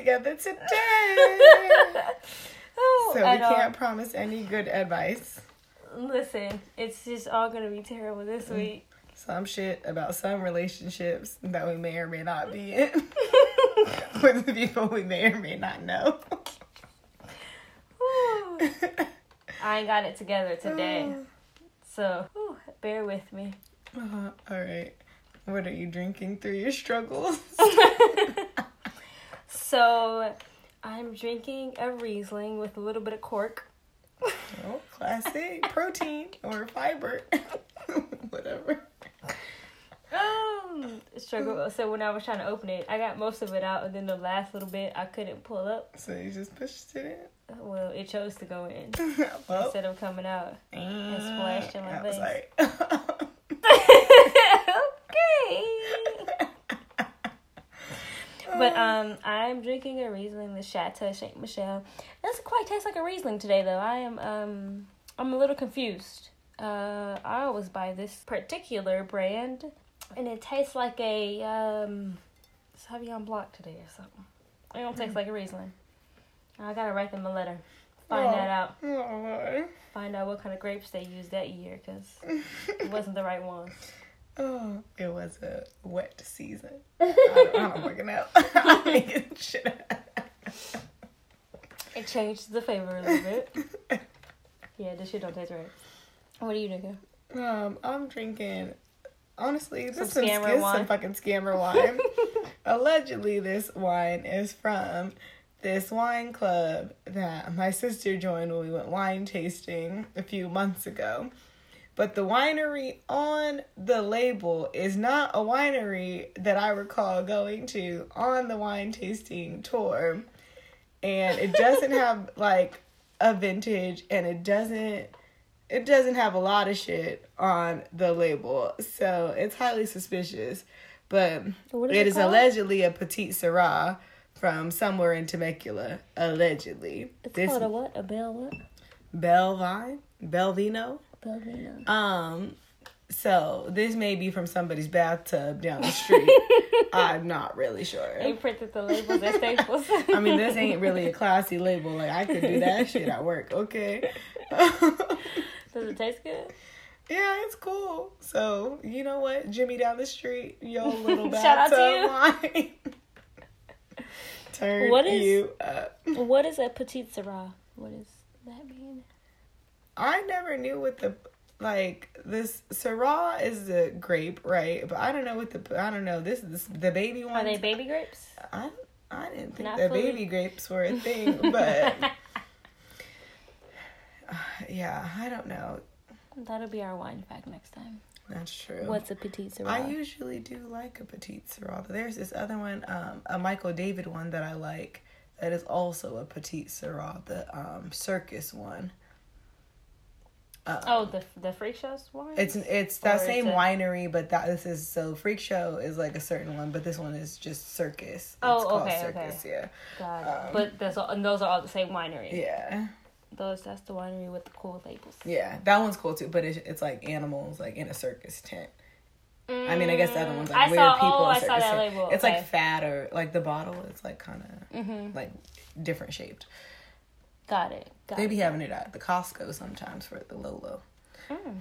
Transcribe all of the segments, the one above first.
together today. Oh, So we can't promise any good advice. Listen, it's just all gonna be terrible this Mm. week. Some shit about some relationships that we may or may not be in with the people we may or may not know. I ain't got it together today, so whew, bear with me. Uh, all right. What are you drinking through your struggles? So, I'm drinking a Riesling with a little bit of cork. Oh, classic protein or fiber, whatever. Um, struggle. So when I was trying to open it, I got most of it out, and then the last little bit I couldn't pull up. So you just pushed it in. Well, it chose to go in well, instead of coming out. and splashed in my I was face. like, okay. But um, I'm drinking a Riesling, the Chateau Saint Michelle. It doesn't quite taste like a Riesling today, though. I am um, I'm a little confused. Uh, I always buy this particular brand, and it tastes like a um, Sauvignon Blanc today or something. It don't taste like a Riesling. I gotta write them a letter, find Oh. that out, oh, find out what kind of grapes they used that year, cause it wasn't the right one. Oh, it was a wet season. I don't, I don't fucking know. I'm making shit up. It changed the flavor a little bit. Yeah, this shit don't taste right. What are you drinking? Um, I'm drinking. Honestly, this Some is some, scammer some fucking scammer wine. Allegedly, this wine is from this wine club that my sister joined when we went wine tasting a few months ago. But the winery on the label is not a winery that I recall going to on the wine tasting tour. And it doesn't have like a vintage and it doesn't it doesn't have a lot of shit on the label. So it's highly suspicious. But is it is called? allegedly a petite Syrah from somewhere in Temecula. Allegedly. It's this called a what? A bell what? Belvine? Belvino? Um, so this may be from somebody's bathtub down the street. I'm not really sure. They printed the labels at Staples. I mean, this ain't really a classy label. Like I could do that shit at work. Okay. Does it taste good? yeah, it's cool. So you know what, Jimmy down the street, yo little Shout out to bathtub wine. Turn What is- you up. What is a petite syrah? What does that mean? I never knew what the like this Syrah is the grape, right? But I don't know what the I don't know. This is the baby one. Are they baby grapes? I I didn't think Not that fully. baby grapes were a thing, but yeah, I don't know. That'll be our wine fact next time. That's true. What's a petite syrah? I usually do like a petite Syrah. but There's this other one, um, a Michael David one that I like. That is also a petite Syrah, the um, circus one. Uh, oh, the the freak shows wine. It's it's that Or same it's a- winery, but that this is so freak show is like a certain one, but this one is just circus. Oh, it's called okay, circus, Got it. um, but that's all, and those are all the same winery. yeah, yeah, Those that's the winery with the cool labels. yeah. That one's cool too, but it's it's like animals like in a circus tent. I mean, I guess the other one's like I weird saw, people. Oh, I saw circus that tent. label. It's okay. like fatter, like the bottle. It's like kind of Mhm. like different shaped. Got it. Got They it. be having it at the Costco sometimes for the Lolo. Mm.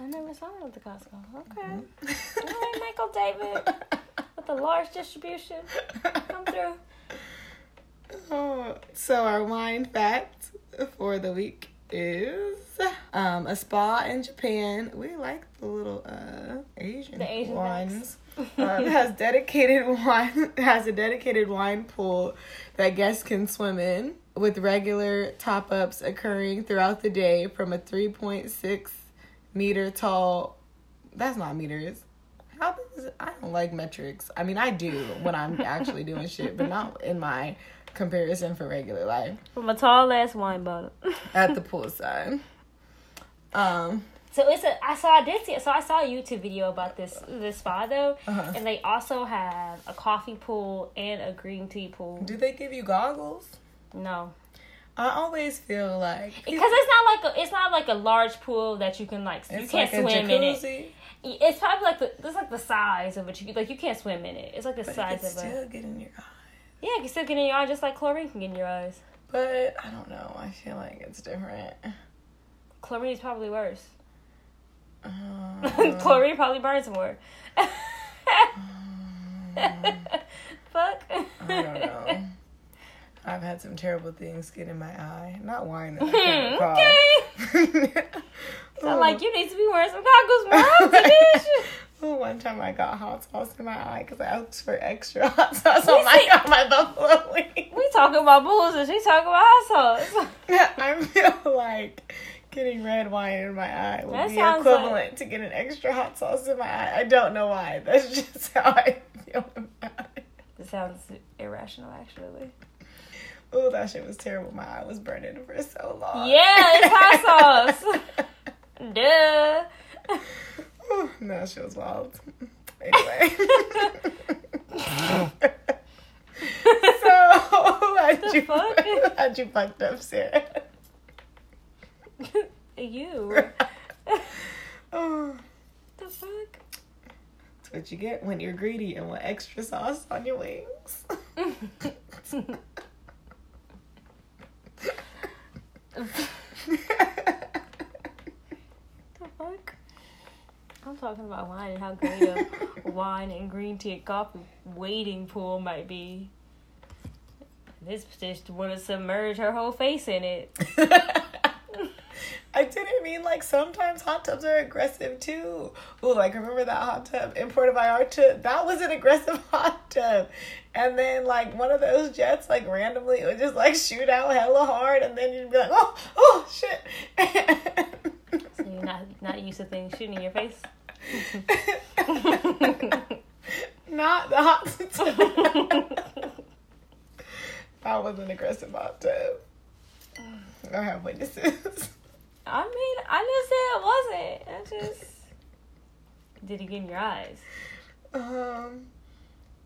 I never saw it at the Costco. Okay. Mm-hmm. All right, Michael David with the large distribution. Come through. Oh, so our wine fact for the week is um, a spa in Japan. We like the little uh, Asian, The Asian wines. um, has dedicated wine has a dedicated wine pool that guests can swim in with regular top ups occurring throughout the day from a 3.6 meter tall. That's not meters. How big is it? I don't like metrics. I mean, I do when I'm actually doing shit, but not in my comparison for regular life From a tall ass wine bottle. at the poolside. Um, So it's a. I saw. I did see it. So I saw a YouTube video about this this spa though, Uh-huh. and they also have a coffee pool and a green tea pool. do they give you goggles? No, I always feel like because it's not like a, it's not like a large pool that you can like you can't like a swim in it. It's probably like the it's like the size of it. You like you can't swim in it. It's like the but it size can of it. still get in your eye. Yeah, it can still get in your eye just like chlorine can get in your eyes. But I don't know. I feel like it's different. Chlorine is probably worse. Um, chlorine probably burns more. Fuck. I don't know. I've had some terrible things get in my eye. Not wine. can't hmm, okay. So like you need to be wearing some goggles more often, bitch. Oh, one time I got hot sauce in my eye because I asked for extra hot sauce on my, on my buffalo wings. We talking about bulls and she talking about hot sauce. I feel like getting red wine in my eye would That be equivalent to getting extra hot sauce in my eye. I don't know why. That's just how I feel about it. This sounds irrational, actually. Oh, that shit was terrible. My eye was burning for so long. Yeah, it's hot sauce. Duh. Ooh, no, that shit was wild. Anyway. so, how'd The you, fuck? how'd you fucked up, Sarah? you. Oh, The fuck? that's what you get when you're greedy and want extra sauce on your wings. The fuck? I'm talking about wine and how great a wine and green tea and coffee waiting pool might be. This just want to submerge her whole face in it. I didn't mean like sometimes hot tubs are aggressive too. Ooh, like remember that hot tub in Puerto Vallarta? That was an aggressive hot tub. And then like one of those jets like randomly it would just like shoot out hella hard and then you'd be like, oh, oh shit. So you're not not used to things shooting in your face. Not the hot tub. that was an aggressive hot tub. I have witnesses. I mean, I didn't say it wasn't. I just did it get in your eyes? Um,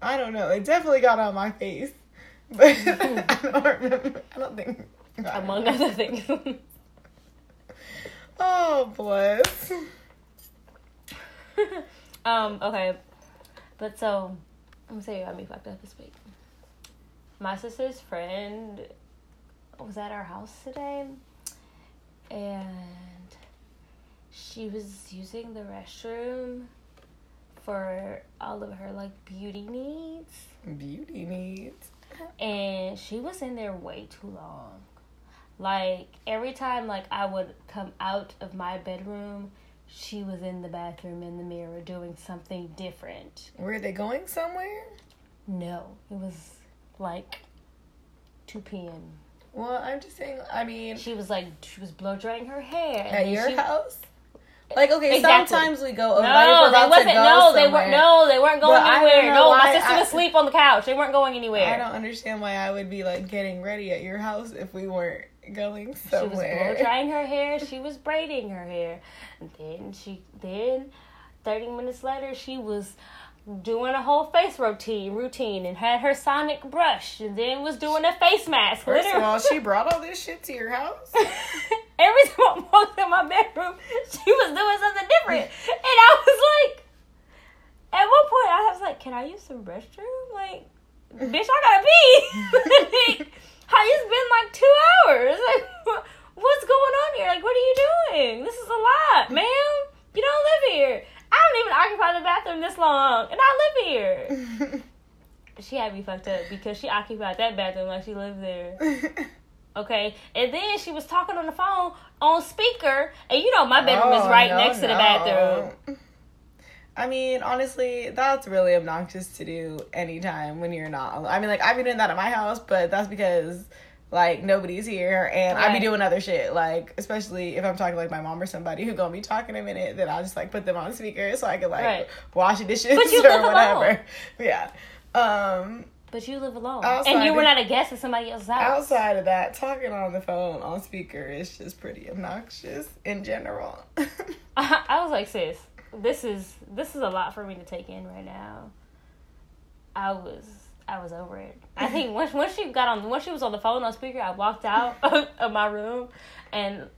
I don't know. It definitely got on my face, but I don't remember. I don't think. I Among other things. Oh bless. um, okay. But so, I'm gonna say you got me fucked up this week. My sister's friend was at our house today, and she was using the restroom for all of her like beauty needs, Beauty needs. and she was in there way too long. Like every time like I would come out of my bedroom, she was in the bathroom in the mirror doing something different. Were they going somewhere? No, it was like 2 p.m. Well, I'm just saying. I mean, She was like, she was blow drying her hair. at your she- house. Like okay, Exactly. sometimes we go. No, they wasn't. No, they weren't. No, they weren't going But anywhere. No, my sister I- was asleep on the couch. They weren't going anywhere. I don't understand why I would be like getting ready at your house if we weren't going somewhere. She was blow drying her hair. She was braiding her hair. And then she then thirty minutes later she was doing a whole face routine routine and had her sonic brush and then was doing a face mask. First of all, she brought all this shit to your house. Every time I walked in my bedroom, she was doing something different. And I was like, at one point, I was like, can I use some restroom? Like, bitch, I gotta pee. like, how it's been like two hours. Like, what's going on here? Like, what are you doing? This is a lot, ma'am. You don't live here. Don't even occupy the bathroom this long, and I live here. She had me fucked up because she occupied that bathroom like she lived there. Okay, and then she was talking on the phone on speaker, and you know my bedroom is Oh, right no, next to the bathroom. I mean, honestly, that's really obnoxious to do anytime when you're not. I mean, like I've been doing that at my house, but that's because like nobody's here and I be doing other shit. Like especially if I'm talking to, like my mom or somebody who gonna be talking a minute, then I'll just like put them on speaker so I can like Right. wash the dishes But you or whatever. alone. Yeah. Um. But you live alone, and you were not a guest at somebody else's house. Outside of that, talking on the phone on speaker is just pretty obnoxious in general. I, I was like, sis, this is this is a lot for me to take in right now. I was I was over it. I think once once she got on once she was on the phone on speaker, I walked out of my room, and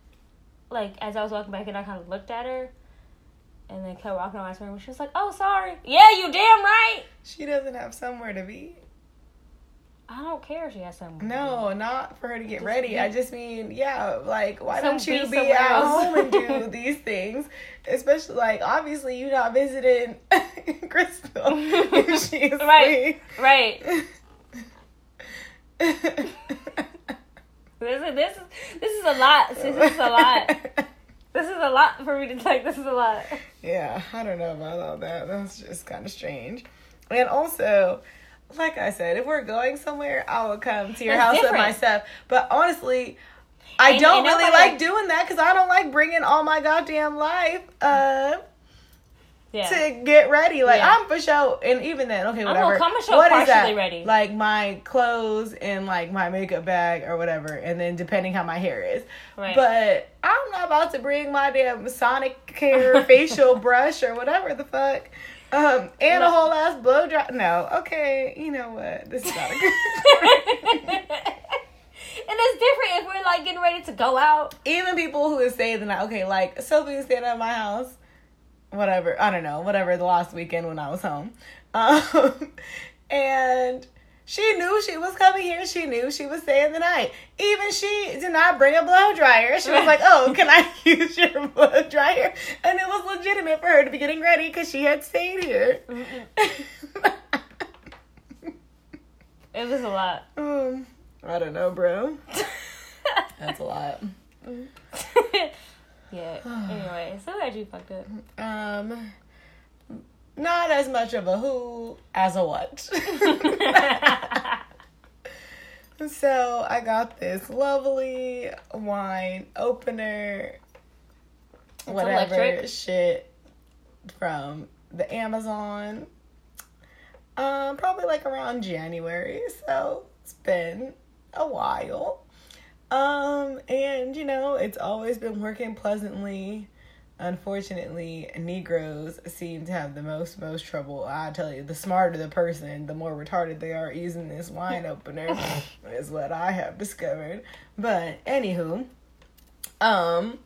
like as I was walking back in, I kind of looked at her, and then kept walking on my room. She was like, "Oh, sorry. Yeah, you damn right." She doesn't have somewhere to be. I don't care if she has somewhere. No, not for her to get Just ready. be- I just mean, yeah, like why don't you be be at else. home and do these things? Especially like obviously you're not visiting Crystal if she is Right. Right. This is this is this is a lot. This is a lot. This is a lot for me to take. This is a lot. Yeah, I don't know about all that. That's just kind of strange. And also, like I said, if we're going somewhere, I will come to your That's house different. with my stuff. But honestly, I And- don't and really nobody- like doing that because I don't like bringing all my goddamn life uh, Yeah. to get ready. Like Yeah. I'm for sure, and even then, okay, whatever. and show What is that? ready. Like my clothes and like my makeup bag or whatever, and then depending how my hair is. Right. But I'm not about to bring my damn Sonicare facial brush or whatever the fuck. Um, and a whole ass blow dry. No, okay, you know what? This is not a good. and it's different if we're like getting ready to go out. Even people who would say that, okay, like Sophie was staying at my house, whatever. I don't know, whatever. The last weekend when I was home, um, and she knew she was coming here. She knew she was staying the night. Even she did not bring a blow dryer. She was like, "Oh, can I use your blow dryer?" And it was legitimate for her to be getting ready because she had stayed here. It was a lot. um, I don't know, bro. That's a lot. yeah. Anyway, so glad you fucked up. Um, not as much of a who as a what. so I got this lovely wine opener, whatever electric. shit from the Amazon. Um, probably like around January, so it's been a while. Um, and you know, it's always been working pleasantly. Unfortunately, Negroes seem to have the most most trouble. I tell you, the smarter the person, the more retarded they are using this wine opener, is what I have discovered. But anywho, um,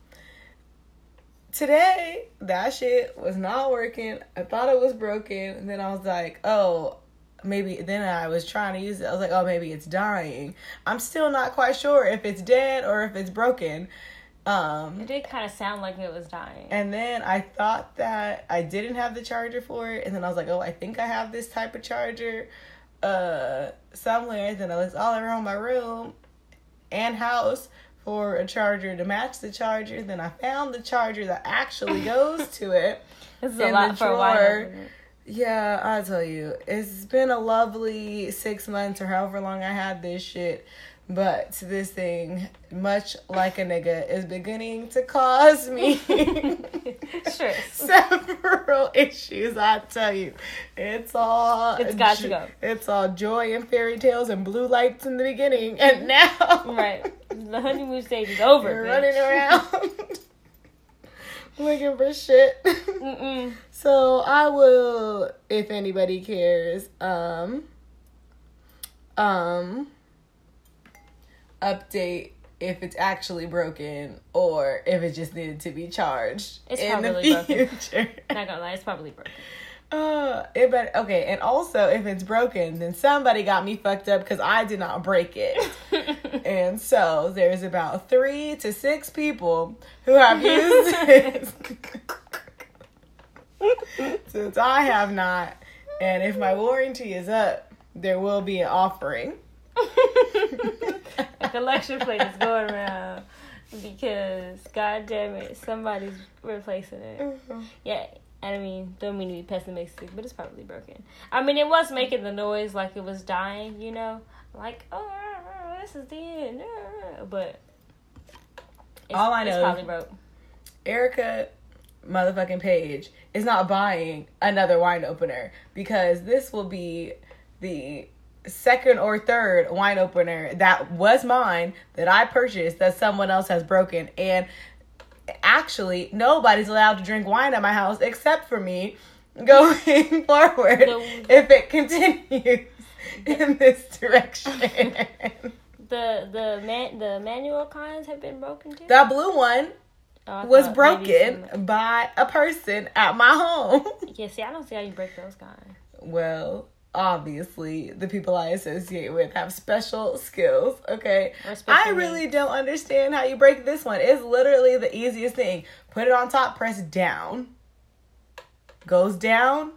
today that shit was not working. I thought it was broken, and then I was like, oh, maybe. Then I was trying to use it. I was like, oh, maybe it's dying. I'm still not quite sure if it's dead or if it's broken. Um, It did kind of sound like it was dying. and then I thought that I didn't have the charger for it, and then I was like, oh, I think I have this type of charger uh somewhere. Then I looked all around my room and house for a charger to match the charger. Then I found the charger that actually goes to it. This is in a lot for a drawer. Yeah, I'll tell you, it's been a lovely six months or however long I had this shit. But this thing, much like a nigga, is beginning to cause me several issues. I tell you, it's all It's got to go. It's all joy and fairy tales and blue lights in the beginning, and now Right. The honeymoon stage is over. you're bitch. running around looking for shit. Mm-mm. So I will, if anybody cares, um, um, update if it's actually broken or if it just needed to be charged It's in the probably broken. Not gonna lie, it's probably broken. Uh, it bet okay, and also if it's broken, then somebody got me fucked up because I did not break it. And so there's about three to six people who have used it since I have not. And if my warranty is up, there will be an offering. a collection plate is going around because god damn it, somebody's replacing it. Mm-hmm. Yeah, I mean, don't mean to be pessimistic, but it's probably broken. I mean, it was making the noise like it was dying, you know, like oh, ah, ah, this is the end, ah, but it's, All I it's know- probably broke. Erica motherfucking Page is not buying another wine opener because this will be the second or third wine opener that was mine that I purchased that someone else has broken and actually nobody's allowed to drink wine at my house except for me going forward No. if it continues in this direction. The the man the manual cons have been broken too. the blue one Oh, was broken some- by a person at my home. Yeah, see, I don't see how you break those cons. Well, obviously, the people I associate with have special skills, okay? I really don't understand how you break this one. It's literally the easiest thing. Put it on top, press down. Goes down,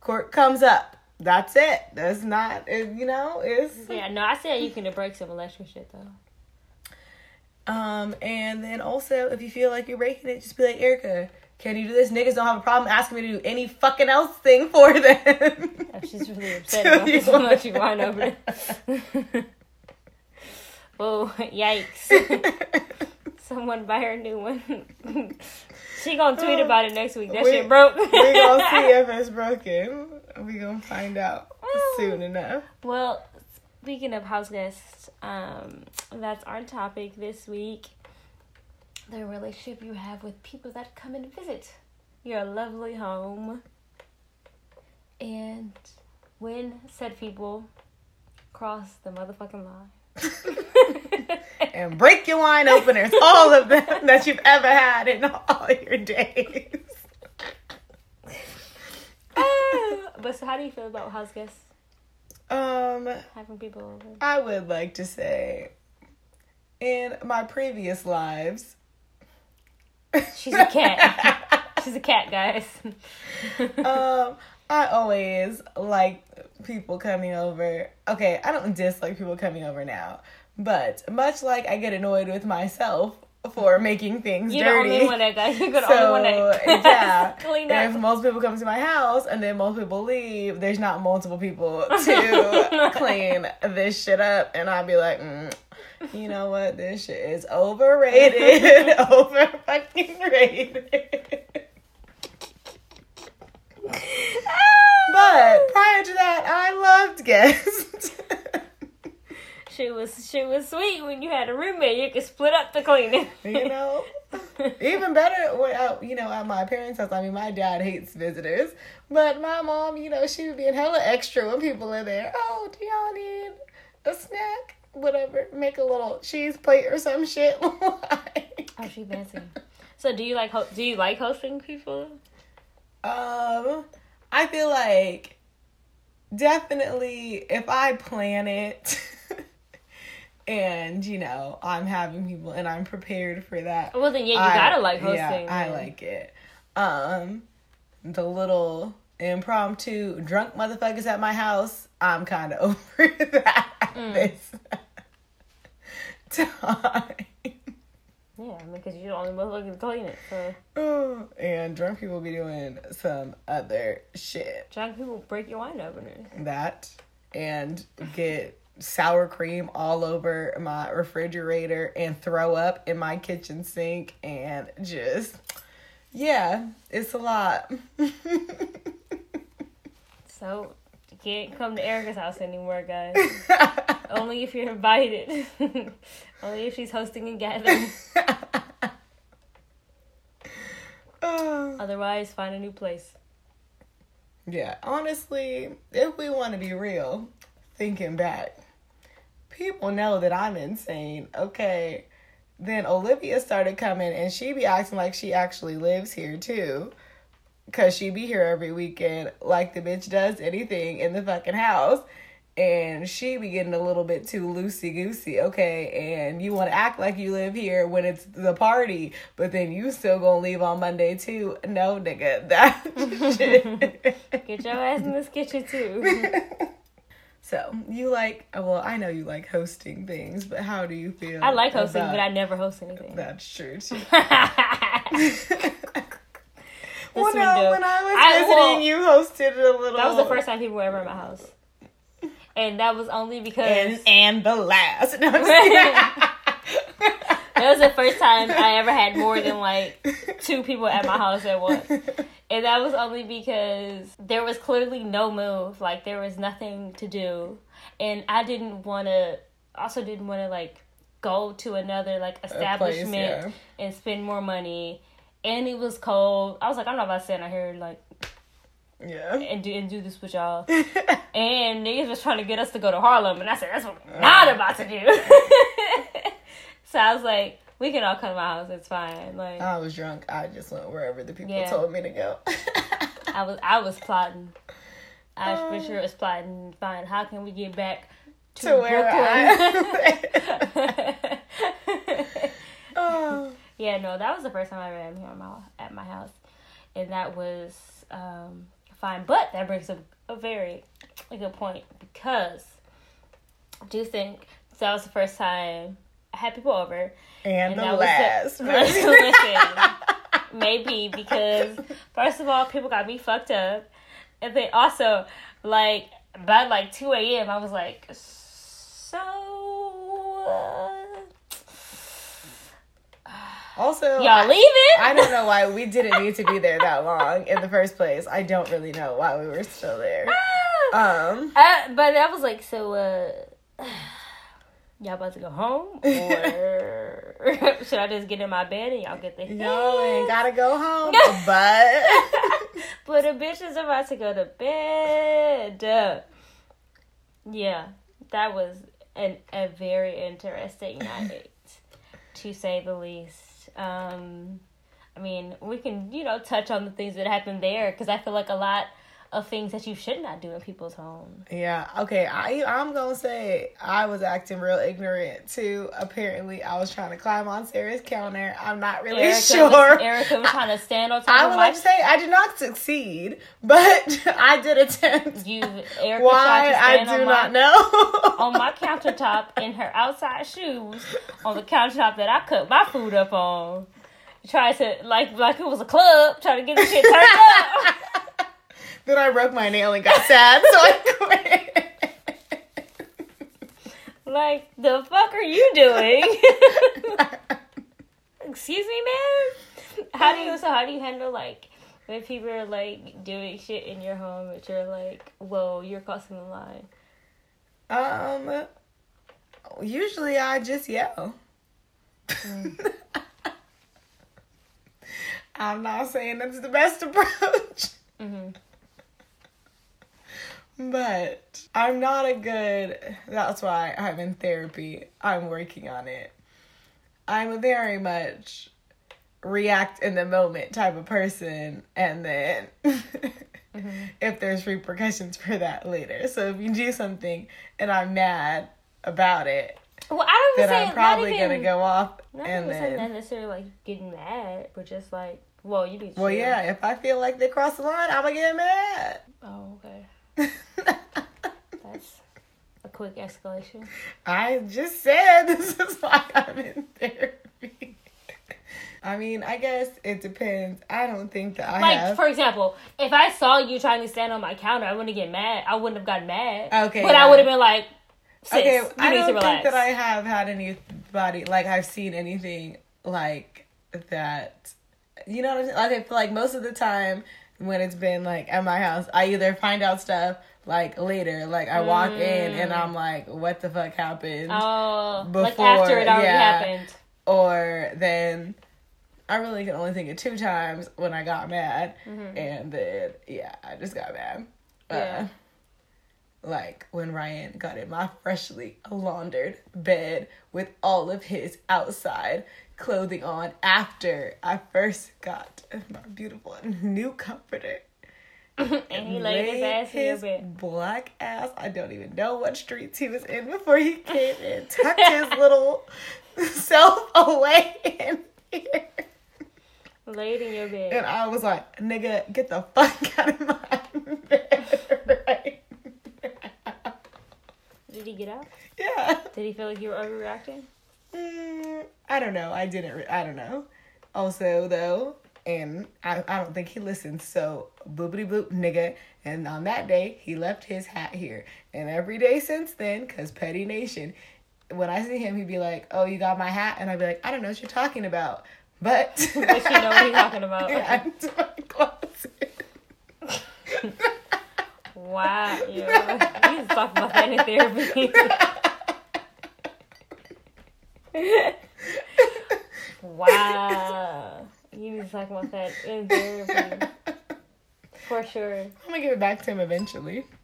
cork comes up. That's it. That's not, it, you know, it's. Yeah, no, I see you can break some electric shit though. Um, and then also, if you feel like you're breaking it, just be like, Erica, can you do this? Niggas don't have a problem asking me to do any fucking else thing for them. Oh, she's really upset about this. Want- much you wine over it. Whoa, yikes. Someone buy her a new one. she gonna tweet about it next week. That We- shit broke. we gonna see if it's broken. We gonna find out soon enough. Well, speaking of house guests, um, that's our topic this week. The relationship you have with people that come and visit your lovely home. And when said people cross the motherfucking line. and break your wine openers, all of them that you've ever had in all your days. but so how do you feel about house guests? Um, Having people over? I would like to say, in my previous lives, She's a cat. She's a cat, guys. um, I always like people coming over. Okay, I don't dislike people coming over now, but much like I get annoyed with myself for making things You're the dirty. only one that got. You're the so only one that yeah, clean if most people come to my house and then most people leave, there's not multiple people to clean this shit up, and I'd be like, mm, you know what, this shit is overrated, over fucking rated. But oh. prior to that, I loved guests. She was she was sweet when you had a roommate. You could split up the cleaning. you know, even better when uh, I, you know at my parents' house. I mean, my dad hates visitors, but my mom, you know, she would be in hella extra when people are there. Oh, do y'all need a snack? Whatever, make a little cheese plate or some shit. like, Oh, she fancy. So do you like ho- do you like hosting people? um, I feel like definitely if I plan it. And you know, I'm having people, and I'm prepared for that. Well, then yeah, you I- gotta like hosting. Yeah, I like it. Um, the little impromptu drunk motherfuckers at my house. I'm kind of over that Mm. Time. Yeah, I mean, because you're the only motherfucker to clean it. So Oh, and drunk people be doing some other shit. drunk people break your wine opener. That and get sour cream all over my refrigerator and throw up in my kitchen sink and just yeah, it's a lot. So you can't come to Erica's house anymore, guys. Only if you're invited. Only if she's hosting a gathering. Oh. Otherwise, find a new place. Yeah, honestly, if we want to be real, thinking back, people know that I'm insane. Okay, then Olivia started coming and she be acting like she actually lives here too. Cause she be here every weekend like the bitch does anything in the fucking house. And she be getting a little bit too loosey goosey, okay? And you want to act like you live here when it's the party, but then you still gonna leave on Monday too. No, nigga, that shit. Get your ass in this kitchen too. So you like? Well, I know you like hosting things, but how do you feel? I like hosting, about- but I never host anything. That's true too. Well, no, window. when I was I- visiting, well, you hosted a little. That was the first time people were ever in my house. And that was only because and and the last. No, that was the first time I ever had more than like two people at my house at once. And that was only because there was clearly no move. Like there was nothing to do. And I didn't wanna also didn't wanna like go to another like establishment yeah. and spend more money. And it was cold. I was like, I'm not about to stand out here like Yeah. and do and do this with y'all. and niggas was trying to get us to go to Harlem, and I said that's what I'm not about to do. so I was like, we can all come to my house. It's fine. Like I was drunk. I just went wherever the people Yeah. told me to go. I was I was plotting. I was for Oh. sure was plotting. Fine. How can we get back to, to where Brooklyn? I. oh. yeah, no, that was the first time I ever had him here at my, at my house, and that was um, fine. But that brings up a very a good point because I do think that was the first time I had people over. And, And the last. the- Listen, maybe because first of all, people got me fucked up, and then also like by like two a.m. I was like, so. Uh, also, y'all I, leaving? I don't know why we didn't need to be there that long in the first place. I don't really know why we were still there. Um, Uh, but I was like, so, uh, y'all about to go home? Or should I just get in my bed and y'all get the y'all ain't gotta go home, but but the bitch is about to go to bed. Yeah, that was an, a very interesting night, to say the least. Um, I mean, we can, you know, touch on the things that happened there because I feel like a lot of things that you should not do in people's homes. yeah, okay. I I'm gonna say I was acting real ignorant too. Apparently, I was trying to climb on Sarah's counter. I'm not really Erica sure. Was, Erica was trying to stand on top I of would like to say I did not succeed, but I did attempt. You, Erica Why tried to I do on not my, know. on my countertop in her outside shoes on the countertop that I cooked my food up on. Tried to like like it was a club, trying to get the shit turned up. then I broke my nail and got sad, so I quit. Like the fuck are you doing? Excuse me, man. How do you so how do you handle like when people are like doing shit in your home that you're like, whoa, you're crossing the line. um, usually I just yell. I'm not saying that's the best approach. hmm But I'm not a good. That's why I'm in therapy. I'm working on it. I'm a very much react in the moment type of person, and then mm-hmm. if there's repercussions for that later. So if you do something and I'm mad about it, Well, I don't then say I'm probably even, gonna go off Not and even then. not necessarily like getting mad, but just like, well, you need Well, yeah, if I feel like they cross the line, I'm gonna get mad. Oh, okay. That's a quick escalation. I just said this is why I'm in therapy. I mean, I guess it depends. I don't think that I like, have. for example, if I saw you trying to stand on my counter, I wouldn't get mad. I wouldn't have gotten mad. Okay, But yeah. I would have been like, sis, okay, I need don't to relax. think that I have had anybody like I've seen anything like that. You know what I'm saying? Like I feel like most of the time when it's been like at my house, I either find out stuff like later, like I walk in and I'm like, what the fuck happened? Oh, like Before, after it already yeah. happened. or then I really can only think of two times when I got mad, and then yeah, I just got mad. Yeah. Uh, like when Ryan got in my freshly laundered bed with all of his outside clothing on after I first got my beautiful new comforter. and he laid his ass in your his bed. black ass. I don't even know what streets he was in before he came in. Tucked his little self away in here. Laid in your bed. And I was like, nigga, get the fuck out of my bed right now. Did he get out? Yeah. Did he feel like you were overreacting? Mm, I don't know. I didn't. Re- I don't know. Also, though, and I, I don't think he listened. So boopity boop, nigga. And on that day, he left his hat here. And every day since then, cause Petty Nation, when I see him, he'd be like, "Oh, you got my hat," and I'd be like, "I don't know what you're talking about." But But you know what he's talking about. Yeah, into my closet. Wow, yeah. He's talking about that in therapy. wow. You need to talk about that in therapy. For sure. I'm gonna give it back to him eventually.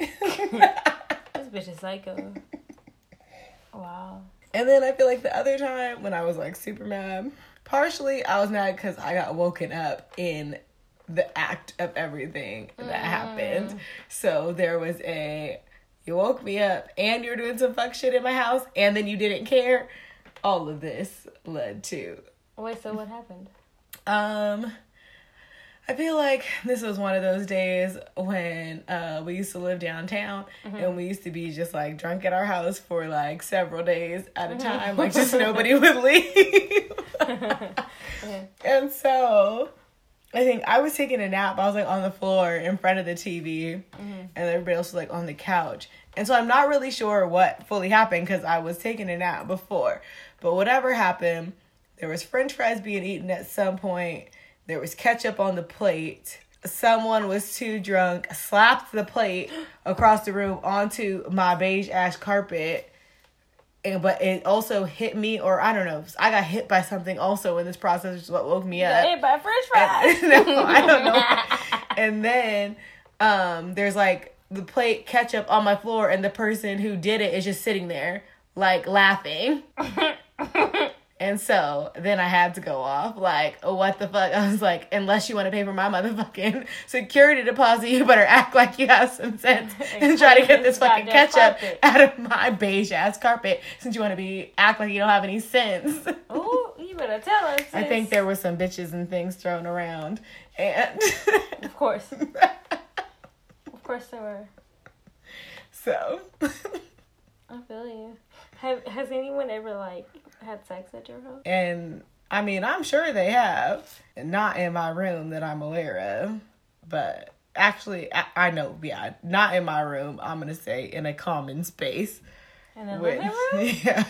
This bitch is psycho. Wow. And then I feel like the other time when I was like super mad, partially I was mad because I got woken up in the act of everything that happened. So there was a, you woke me up and you were doing some fuck shit in my house and then you didn't care. All of this led to Wait, so what happened? Um, I feel like this was one of those days when uh, we used to live downtown and we used to be just like drunk at our house for like several days at a time, like just nobody would leave. and so I think I was taking a nap. I was like on the floor in front of the TV, mm-hmm. and everybody else was like on the couch. And so I'm not really sure what fully happened because I was taking a nap before. But whatever happened, there was French fries being eaten at some point. There was ketchup on the plate. Someone was too drunk, slapped the plate across the room onto my beige ash carpet. And but it also hit me, or I don't know, I got hit by something also in this process, which is what woke me up. Hey, by French fries. no, I don't know. and then um, there's like the plate ketchup on my floor, and the person who did it is just sitting there, like laughing. and so then I had to go off, like, oh, what the fuck? I was like, unless you want to pay for my motherfucking security deposit, you better act like you have some sense and try to get this fucking ketchup carpet. out of my beige ass carpet since you want to be act like you don't have any sense. Ooh, you better tell us. I think there were some bitches and things thrown around, and Of course. Of course there were. so I feel you. Have has anyone ever like had sex at your house? and I mean I'm sure they have, not in my room that I'm aware of, but actually I, I know yeah, not in my room. I'm gonna say in a common space. In With, living room? yeah,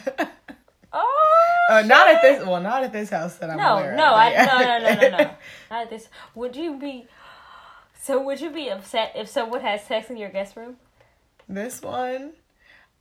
Oh. uh, not at this. Well, not at this house that I'm No, aware no, of. I yeah. no no no no no. Not at this. Would you be? So would you be upset if someone had sex in your guest room? This one,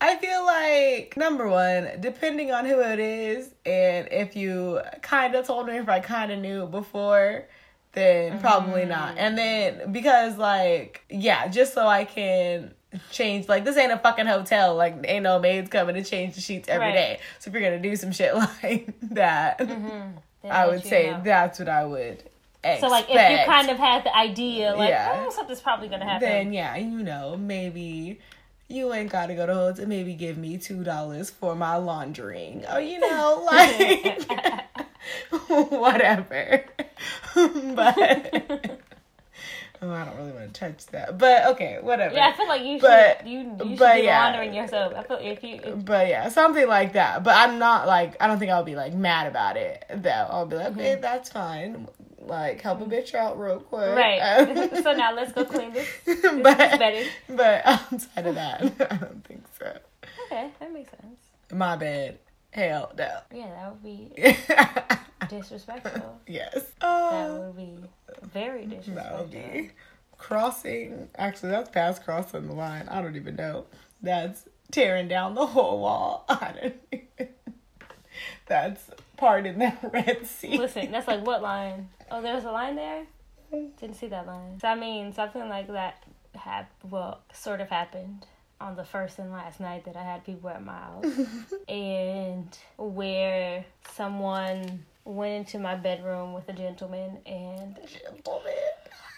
I feel like number one, depending on who it is, and if you kind of told me if I kind of knew before, then probably not. Mm-hmm. And then because like yeah, just so I can change like this ain't a fucking hotel like ain't no maids coming to change the sheets every Right. day so if you're gonna do some shit like that mm-hmm. Then i would say know. that's what i would expect. So like if you kind of had the idea, like Yeah. oh, something's probably gonna happen. then yeah, you know, maybe you ain't gotta go to hotel. Maybe give me two dollars for my laundering. Or you know, like whatever. but oh, I don't really want to touch that. But okay, whatever. yeah, I feel like you should But- you you should but be yeah. laundering yourself. I feel if you if, But yeah, something like that. But I'm not like I don't think I'll be like mad about it. Though I'll be like, mm-hmm. okay, that's fine. Like help a bitch out real quick. Right. so now let's go clean this. this but but outside of that, I don't think so. Okay, that makes sense. My bad. Hell no. Yeah, that would be disrespectful. yes. disrespectful. That Uh, would be very disrespectful. that would be crossing. Actually, that's past crossing the line. I don't even know. That's tearing down the whole wall. I don't. Even, that's part in the Red Sea. Listen, that's like what line? Oh, there's a line there. Didn't see that line. So I mean, something like that hap- well, sort of happened on the first and last night that I had people at my house, and where someone went into my bedroom with a gentleman, and Gentleman.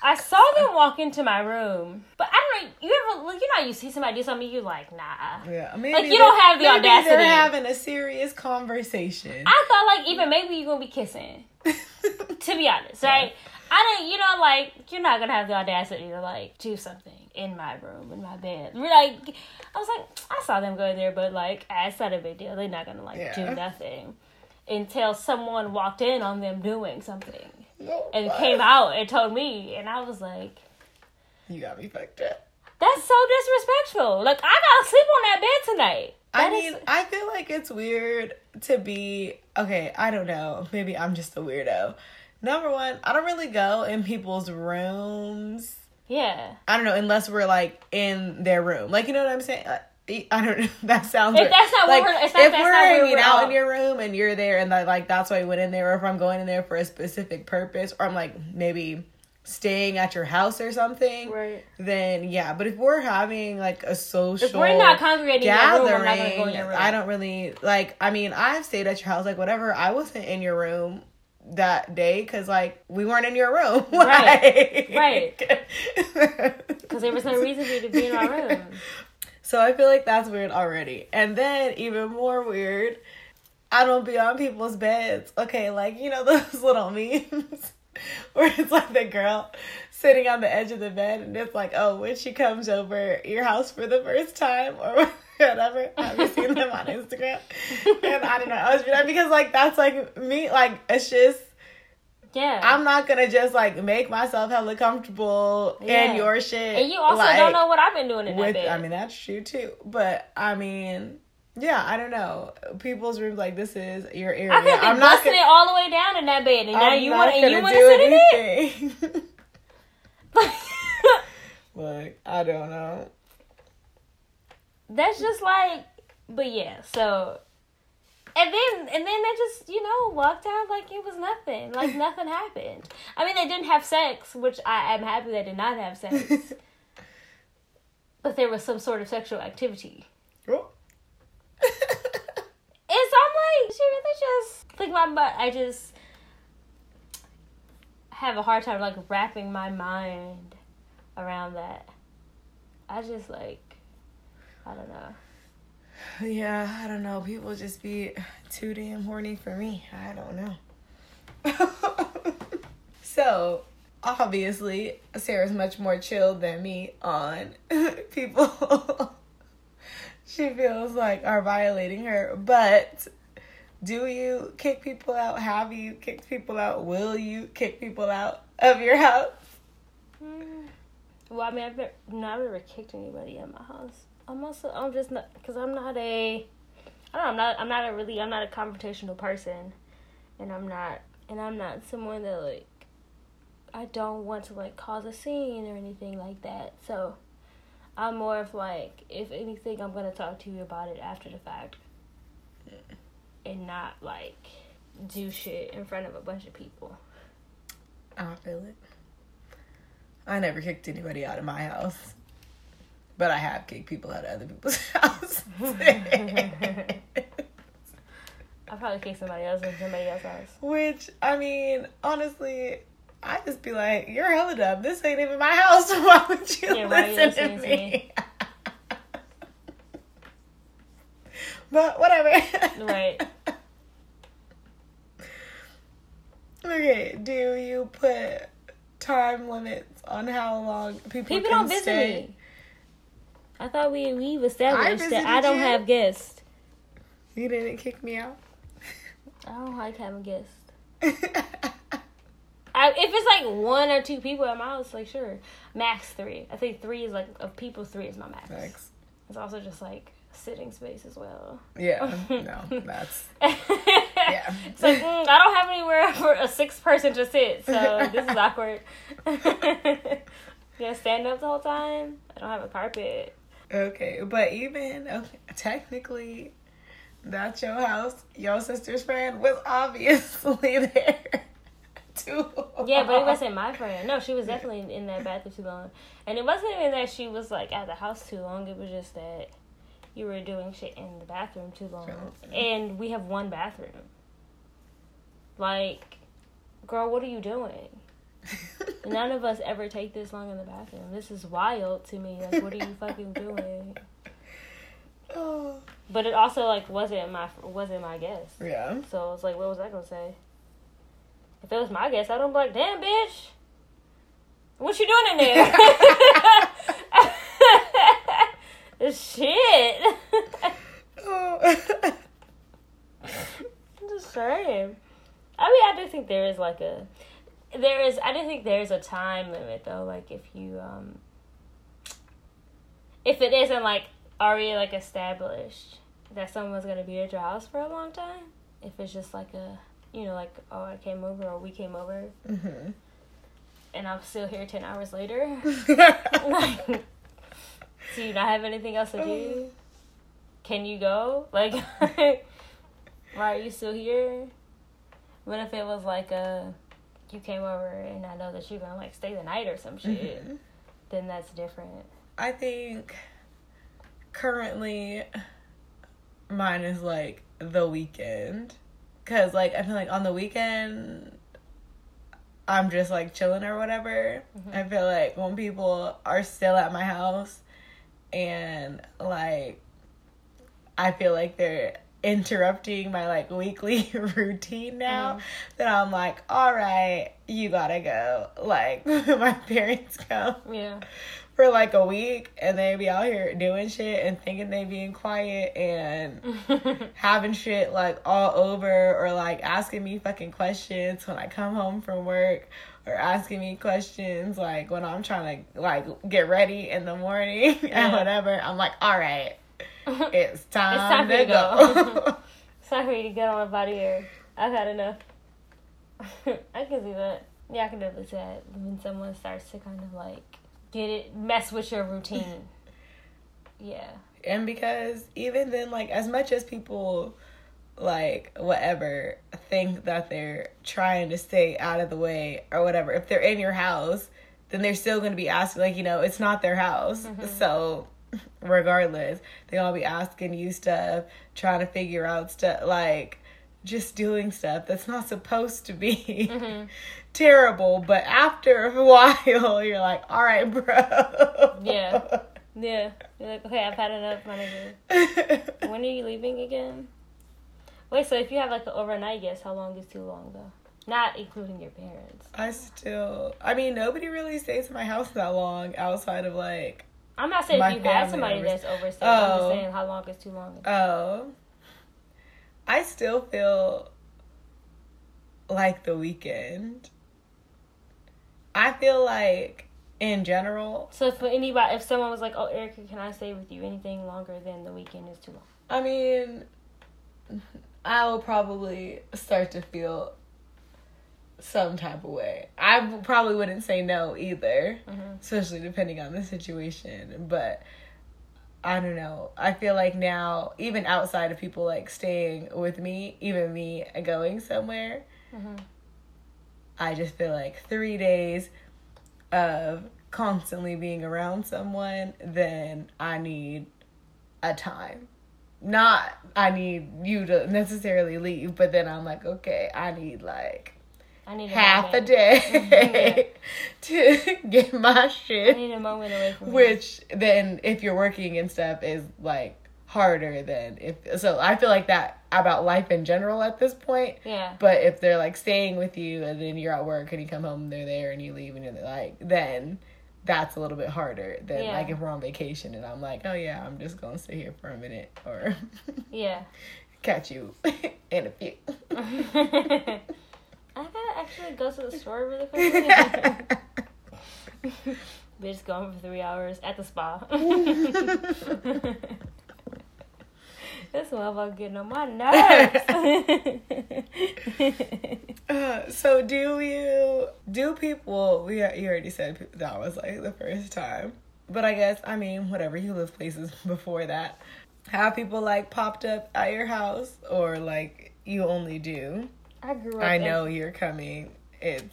I saw them walk into my room. But I don't know. You ever, like, you know, how you see somebody do something, you like, nah. Yeah, maybe Like, you don't have the audacity. They're having a serious conversation. I thought like even maybe you're gonna be kissing. to be honest, right? I didn't, you know, like you're not gonna have the audacity to like do something in my room, in my bed. Like, I was like, I saw them go there, but like, it's not a big deal. They're not gonna like Yeah. do nothing until someone walked in on them doing something No, and what? came out and told me, and I was like, You got me fucked up. that's so disrespectful. Like, I gotta sleep on that bed tonight. I That is- mean, I feel like it's weird to be okay. I don't know. Maybe I'm just a weirdo. Number one, I don't really go in people's rooms. yeah. I don't know unless we're like in their room. Like you know what I'm saying. I don't know. That sounds. If weird. that's not like, where we're- not- if we're hanging we're out in your room and you're there and that, like that's why I went in there, or if I'm going in there for a specific purpose, or I'm like maybe staying at your house or something, Right. then yeah. But if we're having like a social If we're not congregating in your room, I'm not gathering, go in your room. I don't really like. I mean, I've stayed at your house, like whatever. I wasn't in your room that day because like we weren't in your room, Right. right? Because there was no reason for you to be in my room. So I feel like that's weird already. And then even more weird, I don't be on people's beds. Okay, like you know those little memes where it's like the girl sitting on the edge of the bed and it's like, oh, when she comes over your house for the first time or whatever. Have you seen them on Instagram? And I don't know. I was because like that's like me. Like it's just Yeah. I'm not gonna just like make myself hella comfortable Yeah. in your shit. and you also like, don't know what I've been doing in that with bed. I mean that's true too. But I mean, yeah, I don't know. People's rooms like this is your area. I could be I'm not busting gonna, it all the way down in that bed, and now I'm you want and you want to sit in it. I don't know. That's just like, but yeah. So, and then and then they just you know walked out like it was nothing, like nothing happened. I mean, they didn't have sex, which I am happy they did not have sex. but there was some sort of sexual activity. Oh. And so I'm like, she really just like my butt. I just have a hard time like wrapping my mind around that. I just like, I don't know. yeah, I don't know. People just be too damn horny for me. I don't know. so, obviously, Sarah's much more chilled than me on people she feels like are violating her. But do you kick people out? Have you kicked people out? Will you kick people out of your house? Mm. Well, I mean, I've never, no, I've never kicked anybody at my house. I'm also, I'm just not, cause I'm not a, I don't know, I'm not, I'm not a really, I'm not a confrontational person, and I'm not, and I'm not someone that like, I don't want to like cause a scene or anything like that. So, I'm more of like, if anything, I'm gonna talk to you about it after the fact, and not like do shit in front of a bunch of people. Oh, I feel it. I never kicked anybody out of my house. But I have kicked people out of other people's houses. I probably kicked somebody else in somebody else's house. Which, I mean, honestly, I just be like, you're hella dumb. This ain't even my house. Why would you Yeah, why you listen to to me? but whatever. Right. okay, do you put time limits on how long people People don't visit stay? me. I thought we we've established that I don't you. have guests. You didn't kick me out. I don't like having guests. I, if it's like one or two people at my house, like sure, max three. I think three is like of people. Three is my max. Thanks. It's also just like sitting space as well. Yeah, no, that's yeah. It's like mm, I don't have anywhere for a sixth person to sit, so this is awkward. Gonna stand up the whole time. I don't have a carpet. okay. But even okay, technically, that's your house. Your sister's friend was obviously there too. Yeah, but it wasn't my friend. No, she was definitely in, in that bathroom too long. And it wasn't even that she was like at the house too long. It was just that you were doing shit in the bathroom too long. And we have one bathroom. Like, girl, what are you doing? None of us ever take this long in the bathroom. This is wild to me. Like, what are you fucking doing? oh. But it also like wasn't my wasn't my guess. Yeah. So it's like, what was I gonna say? If it was my guess, I'd be like, damn, bitch. What you doing in there? Shit. Oh. I'm just saying. I mean, I do think there is like a, there is. I do think there is a time limit though. Like if you um, if it isn't like already like established that someone's gonna be at your house for a long time. If it's just like a, you know, like oh I came over or we came over hmm and I'm still here ten hours later. like, do you not have anything else to do? Can you go? Like, why are you still here? What if it was like a, you came over and I know that you're gonna like stay the night or some shit, Mhm. then that's different. I think currently mine is like the weekend. Cause like I feel like on the weekend I'm just like chilling or whatever. Mhm. I feel like when people are still at my house and like I feel like they're interrupting my like weekly routine now Mhm. that I'm like, all right, you gotta go. Like my parents come Yeah. for like a week and they be out here doing shit and thinking they being quiet and having shit like all over or like asking me fucking questions when I come home from work or asking me questions like when I'm trying to like get ready in the morning Yeah. and whatever. I'm like, all right, it's time, it's time to to go. go. It's time for you to get on my body air. I've had enough. I can see that. Yeah, I can definitely see that when someone starts to kind of like get it, mess with your routine. Yeah. and because even then like as much as people like whatever think that they're trying to stay out of the way or whatever if they're in your house then they're still going to be asking like you know it's not their house mm-hmm. so regardless going to be asking you stuff trying to figure out stuff like just doing stuff that's not supposed to be Mhm. terrible but after a while you're like all right bro Yeah. Yeah. You're like, okay, I've had enough, my nigga. When are you leaving again? Wait, so if you have like an overnight guest, how long is too long though? Not including your parents. I still, I mean, nobody really stays in my house that long outside of like, I'm not saying if you had somebody members. that's overstayed. I'm just Oh. saying how long is too long. oh, I still feel like the weekend. I feel like in general, So for anybody, if someone was like, "Oh, Erica, can I stay with you anything longer than the weekend is too long?" I mean, I will probably start to feel some type of way. I probably wouldn't say no either. Mhm. especially depending on the situation. But I don't know. I feel like now, even outside of people like staying with me, even me going somewhere, Mhm. I just feel like three days of constantly being around someone, then I need a time. Not I need you to necessarily leave, but then I'm like, okay, I need like I need half a moment. day to get my shit. I need a moment away from. Which then, if you're working and stuff, is like harder than if. So I feel like that about life in general at this point. Yeah. But if they're like staying with you and then you're at work and you come home and they're there and you leave and you're like, then that's a little bit harder than Yeah. like if we're on vacation and I'm like, oh yeah, I'm just gonna stay here for a minute or Yeah. catch you in a few. I gotta actually go to the store really quickly. Bitch going for three hours at the spa. this motherfucker getting on my nerves. Uh, so do you do people we you already said that was like the first time but i guess i mean whatever you lived places before that have people like popped up at your house or like you only do I grew up. i in- know you're coming it's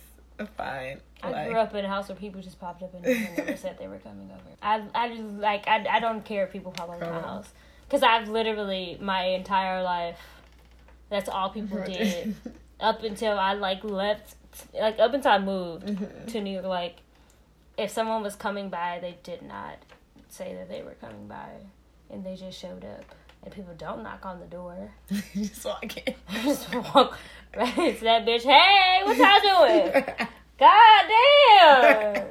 fine I like grew up in a house where people just popped up and never said they were coming over. I I just like I, I don't care if people pop up at my Oh. house because I've literally my entire life. That's all people did up until I like left, like up until I moved Mhm. to New York. Like, if someone was coming by, they did not say that they were coming by, and they just showed up. And people don't knock on the door. just walking just walk right to that bitch. Hey, what y'all doing? God damn!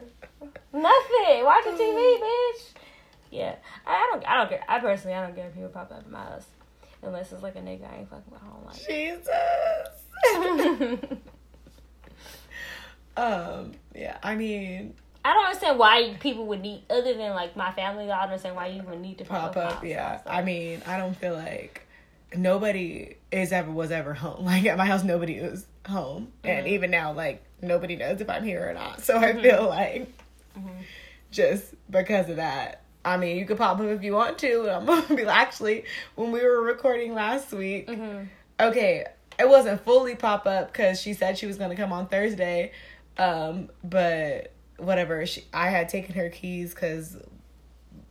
Nothing. Watching TV, bitch. Yeah, I don't. I don't care. I personally, I don't care if people pop up in my house, unless it's like a nigga I ain't fucking with. I don't like. jesus um yeah i mean I don't understand why people would need, other than like my family. I don't understand why you would need to pop, pop up. Yeah, house. I mean, I don't feel like nobody is ever was ever home. Like at my house, nobody was home, and Mhm. even now, like nobody knows if I'm here or not. So I Mhm. feel like Mhm. just because of that. I mean, you could pop up if you want to. And I'm gonna be like, actually, when we were recording last week, Mhm. okay, it wasn't fully pop up because she said she was gonna come on Thursday, um, but whatever. She I had taken her keys because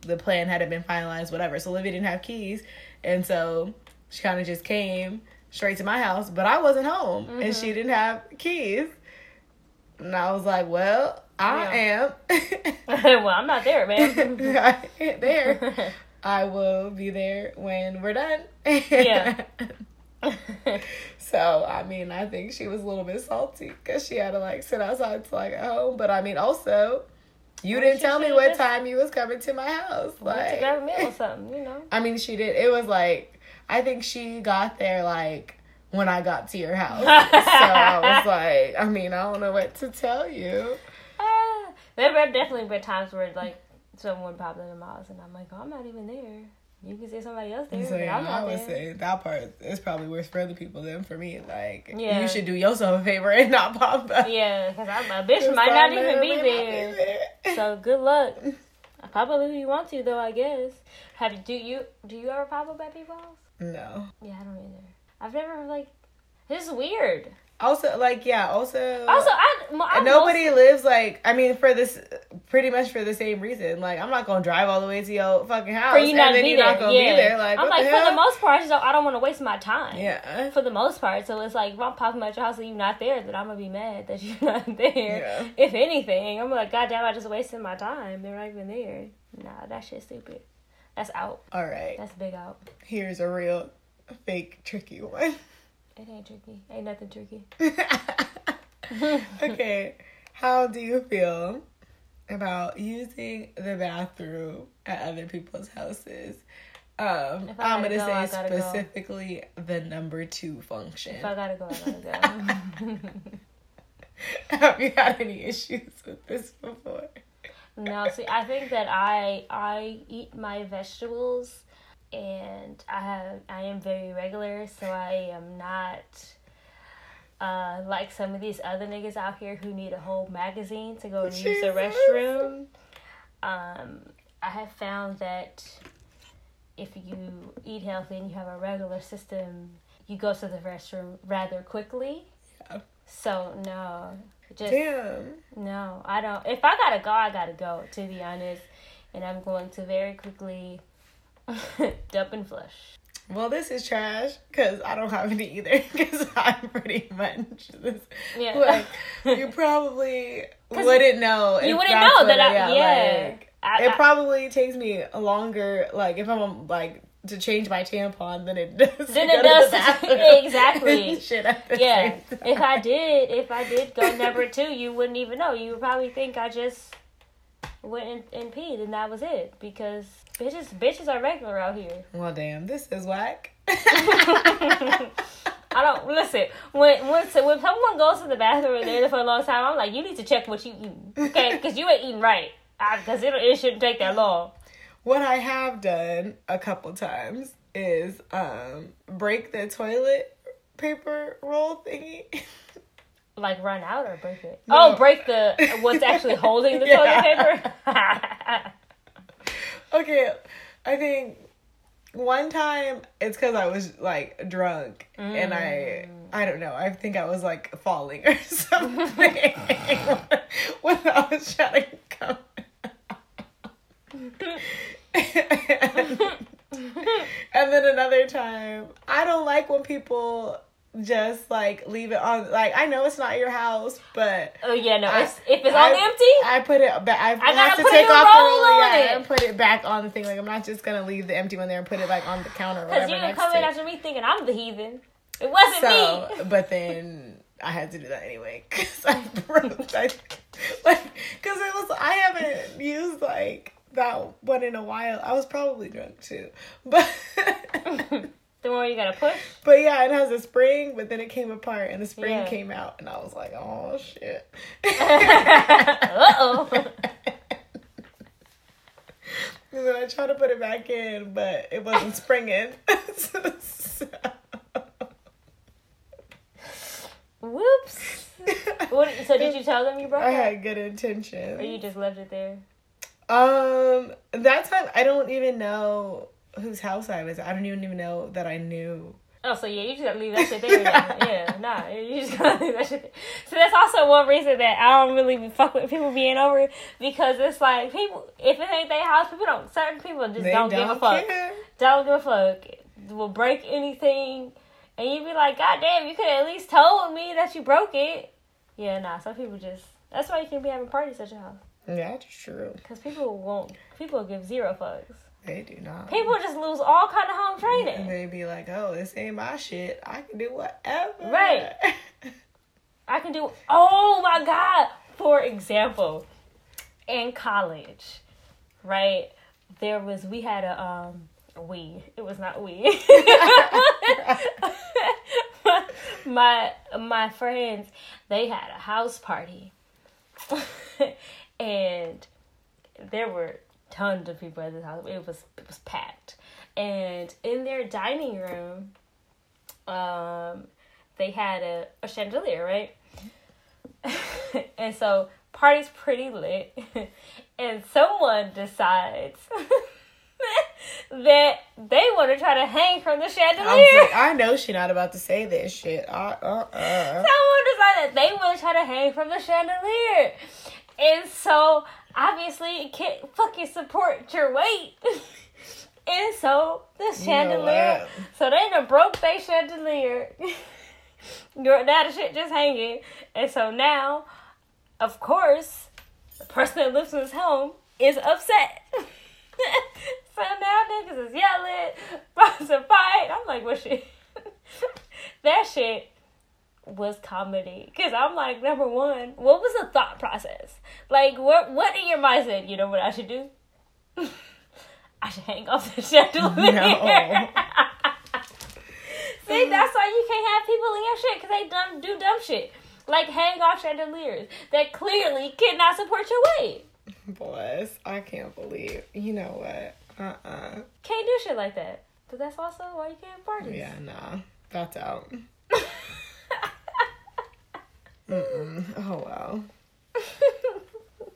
the plan hadn't been finalized. Whatever. So Olivia didn't have keys, and so she kind of just came straight to my house, but I wasn't home mm-hmm. and she didn't have keys. And I was like, well, I yeah. am. well, I'm not there, man. I ain't there. I will be there when we're done. yeah. so I mean, I think she was a little bit salty because she had to like sit outside to like at home. But I mean, also, you well, didn't tell me what time you was coming to my house. Like, to grab a meal or something, you know. I mean, she did. It was like I think she got there like when I got to your house. so I was like, I mean, I don't know what to tell you. Uh, there have definitely been times where like someone popped into my house and I'm like, oh, I'm not even there. You can say somebody else there. So, yeah, i would there. say that part is probably worse for other people than for me. Like, yeah. you should do yourself a favor and not pop up. Yeah, because I'm a bitch might not even be there. there. So good luck. Pop up if you want to, though. I guess. Have do you do you ever pop up at people's? No. Yeah, I don't either. I've never like. This is weird. Also, like, yeah. Also, also, I, I nobody lives like. I mean, for this, pretty much for the same reason. Like, I'm not gonna drive all the way to your fucking house, for you not and then you're there. not gonna yeah. be there. Like, I'm like, the for hell? the most part, so I don't want to waste my time. Yeah. For the most part, so it's like if I'm popping at your house and you're not there, then I'm gonna be mad that you're not there. Yeah. If anything, I'm like, God damn, I just wasted my time. They're not even there. Nah, that shit's stupid. That's out. All right. That's big out. Here's a real fake tricky one. It ain't tricky. Ain't nothing tricky. okay. How do you feel about using the bathroom at other people's houses? Um, I'm gonna go, say specifically go. the number two function. If I gotta go, I gotta go. Have you had any issues with this before? No, see, I think that I I eat my vegetables and I have I am very regular, so I am not uh, like some of these other niggas out here who need a whole magazine to go and Jesus. use the restroom. Um, I have found that if you eat healthy and you have a regular system, you go to the restroom rather quickly. Yeah. So no, just Damn. no, I don't. If I gotta go, I gotta go. To be honest, and I'm going to very quickly Dump and flush. Well, this is trash because I don't have any either. Because I'm pretty much this. Yeah. Like you probably wouldn't know. You wouldn't know that. I, yeah. Like, I, it probably takes me longer. Like if I'm like to change my tampon than it does. Then it does exactly. Shit yeah. If I did, if I did go number two, you wouldn't even know. You would probably think I just went and, and peed and that was it because bitches bitches are regular out here. Well, damn, this is whack. I don't listen when when so when someone goes to the bathroom and they're there for a long time. I'm like, you need to check what you eating, okay? Because you ain't eating right. Because it it shouldn't take that long. What I have done a couple times is um break the toilet paper roll thingy. Like run out or break it? No. Oh, break the what's actually holding the toilet paper. Okay, I think one time it's because I was like drunk mm. and I mm. I don't know I think I was like falling or something when I was trying to come. and, and then another time I don't like when people just like leave it on like I know it's not your house, but oh yeah, no, I, it's, if it's I, on empty, I put it back. I, I have to take off the roll yeah, and put it back on the thing. Like I'm not just gonna leave the empty one there and put it like on the counter. Because you didn't come in after me thinking I'm the heathen. It wasn't so, me. but then I had to do that anyway because I broke. I, like because it was I haven't used like that one in a while. I was probably drunk too, but. The one you gotta push. But yeah, it has a spring, but then it came apart and the spring yeah. came out, and I was like, oh shit. uh oh. and then I tried to put it back in, but it wasn't springing. so. Whoops. What, so did you tell them you broke I it? I had good intentions. Or you just left it there? Um, that time I don't even know whose house I was. I don't even even know that I knew Oh, so yeah, you just gotta leave that shit there. yeah, nah, you just gotta leave that shit there. So that's also one reason that I don't really fuck with people being over because it's like people, if it ain't their house, people don't. Certain people just They don't, give a fuck. care. Don't give a fuck. Will break anything, and you be like, God damn, you could at least told me that you broke it. Yeah, nah. Some people just. That's why you can't be having parties at your house Yeah, that's true. because people won't. People give zero fucks. They do not. People just lose all kind of home and training. they be like, "Oh, this ain't my shit. I can do whatever." Right. I can do. Oh my god! For example, in college, right? There was we had a um we. It was not we. my my friends they had a house party, and there were tons of people at this house. It was it was packed, and in their dining room, um, they had a, a chandelier, right? and so party's pretty lit, and someone decides that they want to try to hang from the chandelier. like, I know she not about to say this shit. Uh, uh, uh. Someone decided they want to try to hang from the chandelier. And so, obviously, it can't fucking support your weight. and so, the You know chandelier. so, they done broke their chandelier. Your now the shit just hanging. And so now, of course, the person that lives in his home is upset. so now niggas is yelling, about to fight. I'm like, what shit? that shit was comedy. Cause I'm like, number one, what was the thought process? Like, what what in your mind said, you know what I should do? I should hang off the chandelier. No. See, that's why you can't have people in your shit because they dumb, do dumb shit. Like hang off chandeliers that clearly cannot support your weight. Boys, I can't believe. You know what? Uh uh Can't do shit like that. But that's also why you can't party. Yeah, nah. That's out. Mm-mm. Oh, wow.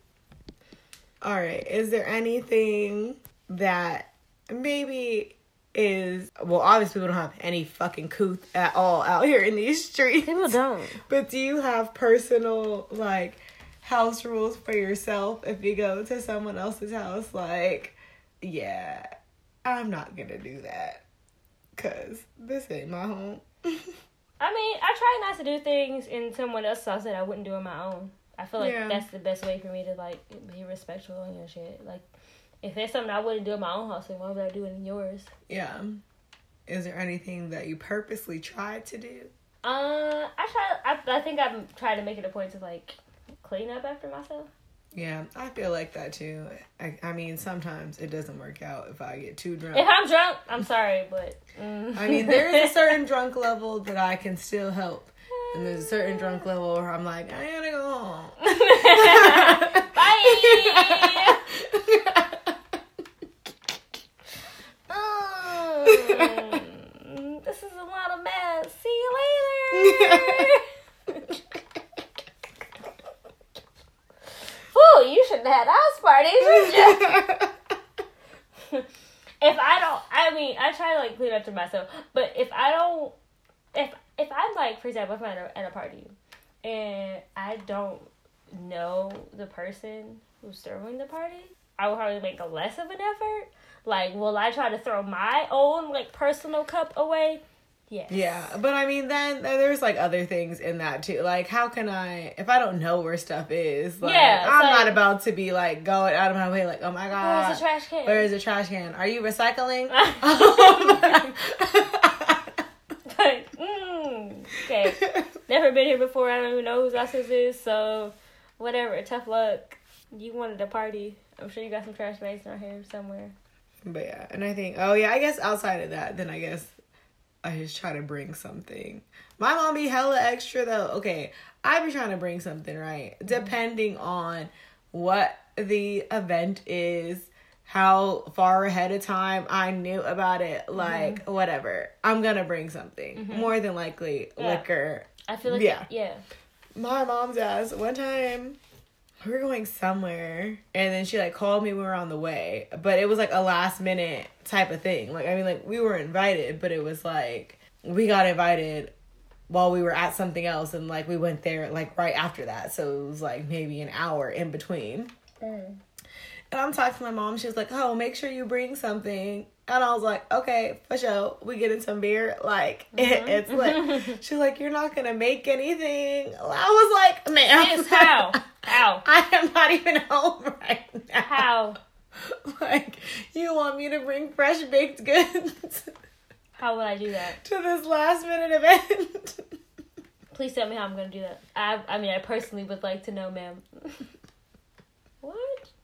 All right. Is there anything that maybe is well? Obviously, we don't have any fucking couth at all out here in these streets. People don't. But do you have personal like house rules for yourself if you go to someone else's house? Like, yeah, I'm not gonna do that because this ain't my home. I mean, I try not to do things in someone else's house that I wouldn't do in my own. I feel like Yeah. that's the best way for me to like be respectful in your shit. Like, if there's something I wouldn't do in my own house, then why would I do it in yours? Yeah. Is there anything that you purposely tried to do? Uh, I try. I, I think I'm trying to make it a point to like clean up after myself. Yeah, I feel like that too. I, I mean, sometimes it doesn't work out if I get too drunk. If I'm drunk, I'm sorry, but mm. I mean, there is a certain drunk level that I can still help. And there's a certain drunk level where I'm like, I gotta go home. Bye. Mm, this is a lot of mess. See you later. Ooh, you shouldn't have had house parties, should you? if I don't, I mean, I try to like clean up to myself, but if I don't, if if I'm like, for example, if I'm at a, at a party and I don't know the person who's throwing the party, I will probably make a less of an effort. Like, will I try to throw my own like personal cup away? Yes. Yeah, but I mean, then there's like other things in that too. Like, how can I, if I don't know where stuff is, like, Yeah, I'm like- not about to be like going out of my way, like, oh my god, Where's the trash can? Where is the trash can? Are you recycling? like, mm, okay. Never been here before. I don't even know whose house this is. So, whatever. Tough luck. You wanted a party. I'm sure you got some trash bags around here somewhere. But yeah, and I think, oh yeah, I guess outside of that, then I guess I just try to bring something. My mom be hella extra though. Okay, I be trying to bring something, right? Mm-hmm. Depending on what the event is, how far ahead of time I knew about it, mm-hmm. like whatever. I'm gonna bring something. Mm-hmm. More than likely, Yeah. liquor. I feel like Yeah. yeah. My mom's ass one time we were going somewhere and then she like called me we were on the way. But it was like a last minute type of thing. Like I mean like we were invited, but it was like we got invited while we were at something else and like we went there like right after that. So it was like maybe an hour in between. Mm. And I'm talking to my mom. She was like, "Oh, make sure you bring something." And I was like, "Okay, for sure. We getting some beer. Like it, mm-hmm. it's lit." She's like, "You're not gonna make anything." I was like, "Man, Yes, how? How? I am not even home right now. How? Like, you want me to bring fresh baked goods How would I do that? to this last minute event?" Please tell me how I'm gonna do that. I I mean I personally would like to know, ma'am. what?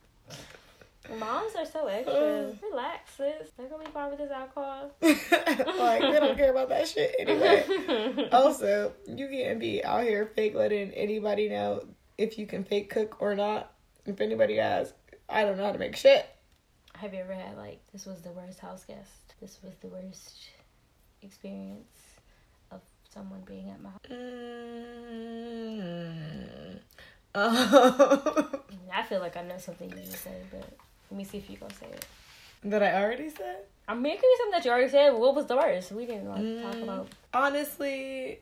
Moms are so extra. Relax, sis. They're gonna be fine with this alcohol. like they don't care about that shit anyway. also, you can't be out here fake letting anybody know if you can fake cook or not. If anybody asks, I don't know how to make shit. Have you ever had like this was the worst house guest? This was the worst experience of someone being at my house. Mm. Oh. I feel like I know something you just said, but let me see if you gonna say it. that I already said. I mean, it could be something that you already said. What was the worst? We didn't like talk Mm. about. Honestly,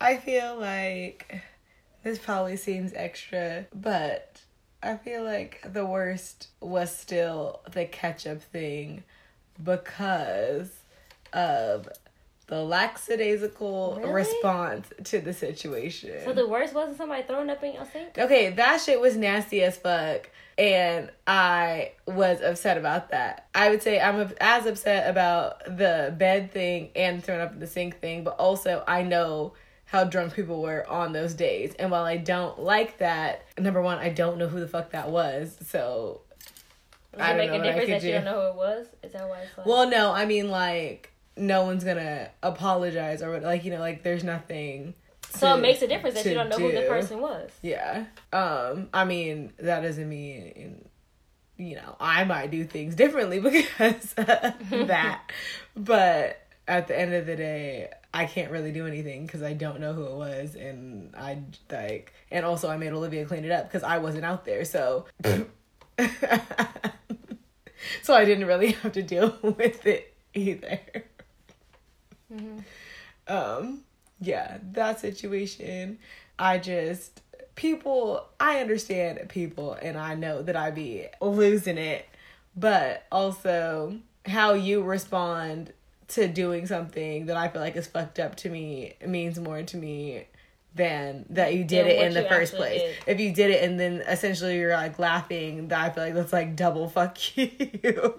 I feel like this probably seems extra, but I feel like the worst was still the ketchup thing because of the lackadaisical Really? response to the situation. So the worst wasn't somebody throwing up in your sink. Okay, that shit was nasty as fuck. And I was upset about that. I would say I'm as upset about the bed thing and throwing up in the sink thing, but also I know how drunk people were on those days. And while I don't like that, number one, I don't know who the fuck that was. So, Does I it don't make know a difference that you do. don't know who it was? Is that why it's like? well, no, I mean, like, no one's gonna apologize or what, like, you know, like, there's nothing. So it makes a difference that you don't know who the person was. Yeah. Um, I mean, that doesn't mean you know, I might do things differently because of that. But at the end of the day, I can't really do anything because I don't know who it was and I like and also I made Olivia clean it up because I wasn't out there. So So I didn't really have to deal with it either. Um yeah, that situation, I just people I understand people and I know that I be losing it, but also how you respond to doing something that I feel like is fucked up to me means more to me than that you did it in the first place. did. If you did it and then essentially you're like laughing, that I feel like that's like double fuck you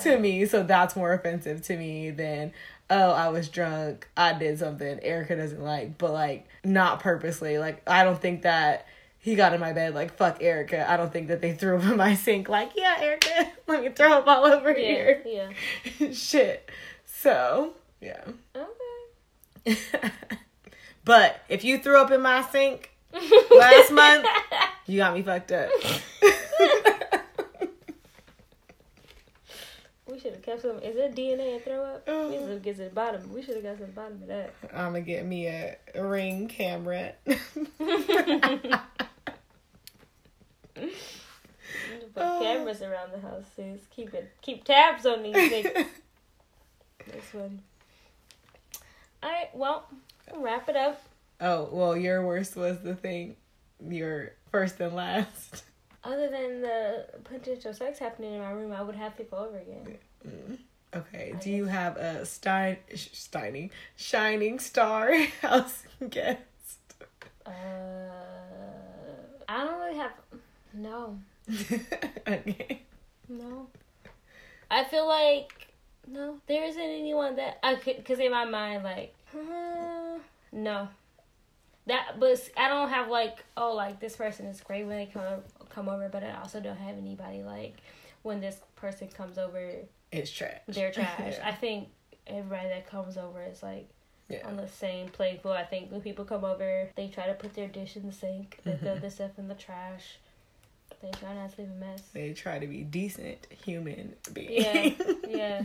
to me. So that's more offensive to me than oh I was drunk, I did something Erica doesn't like, but like not purposely. Like I don't think that he got in my bed like fuck Erica. I don't think that they threw up in my sink like yeah Erica, let me throw up all over Yeah, here. yeah. Shit. So yeah. Okay. but if you threw up in my sink last month, you got me fucked up. We should have kept some. Is it DNA and throw up? We mm. should have get to the bottom. We should have got to the bottom of that. I'm gonna get me a ring camera. Put cameras around the house, sis. Keep it. Keep tabs on these niggas. That's funny. All right. Well, we'll wrap it up. oh well, your worst was the thing. Your first and last. Other than the potential sex happening in my room, I would have people over again. Okay. I Do you have a Stein Steining Shining Star house guest? Uh, I don't really have. No, okay. no. I feel like no, there isn't anyone that I could. Cause in my mind, like, uh, no. That, but I don't have like, oh, like this person is great when they come come over, but I also don't have anybody like when this person comes over, It's trash. they're trash. Yeah. I think everybody that comes over is like Yeah. on the same playing field. I think when people come over, they try to put their dish in the sink, they throw Mhm. their stuff in the trash. They try not to leave a mess. They try to be decent human beings. Yeah, yeah.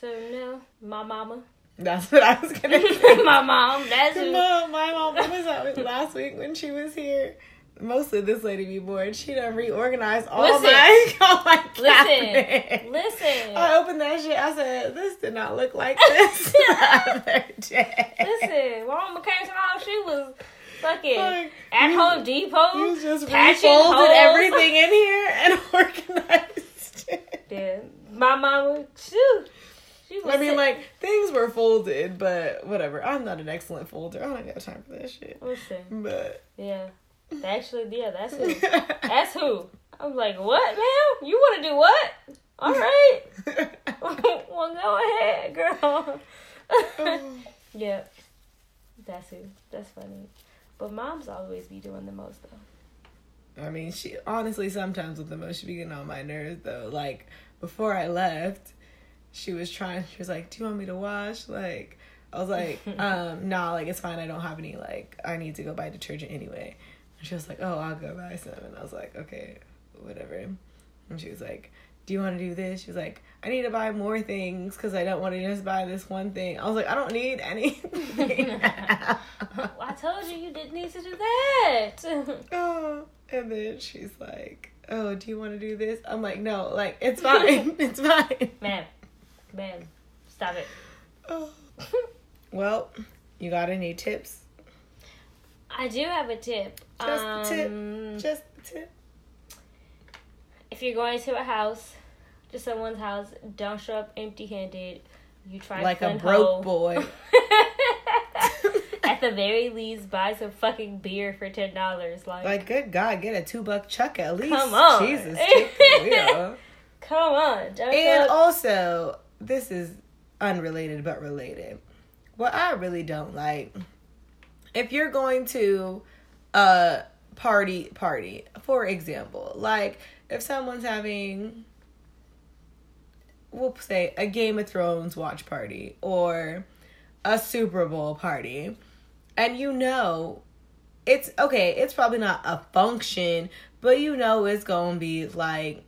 So no, my mama, That's what I was gonna say. my mom. That's who. Mom, my mom was out last week when she was here. Mostly this lady be bored. She done reorganized all Listen. my all my Listen, cabinets. listen, I opened that shit. I said, "This did not look like this the other day." listen. While Mama came to my house, she was fucking Like, at you- Home Depot. You just patching refolded holes. everything in here and organized it. Yeah, my mama, shoot, was. I mean, like things were folded, but whatever. I'm not an excellent folder. I don't got time for that shit. listen, But yeah, actually, yeah, that's who. That's who. I was like, what, ma'am? You want to do what? All right. well, go ahead, girl. yeah, that's who. That's funny. But moms always be doing the most though. I mean, she honestly sometimes with the most she be getting on my nerves though. Like before I left, she was trying. She was like, "Do you want me to wash?" Like I was like, um, "Nah, like it's fine. I don't have any. Like I need to go buy detergent anyway." And she was like, "Oh, I'll go buy some." And I was like, "Okay, whatever." And she was like, "Do you want to do this?" She was like, "I need to buy more things because I don't want to just buy this one thing." I was like, "I don't need anything." Well, I told you you didn't need to do that. oh, and then she's like, "Oh, do you want to do this?" I'm like, "No, like it's fine, it's fine." ma'am, ma'am, stop it. Oh. Well, you got any tips? I do have a tip. Just a tip. Um, Just a tip. if you're going to a house, to someone's house, don't show up empty-handed. You try to send Like a broke Hole. boy. At the very least, buy some fucking beer for ten dollars. Like, Like, good God, get a two buck chuck at least. Come on. Jesus, take the wheel. come on, don't And up- also, this is unrelated but related. What I really don't like, if you're going to a party, party, for example, like if someone's having, we'll say a Game of Thrones watch party or a Super Bowl party, and you know it's okay, it's probably not a function, but you know it's gonna be like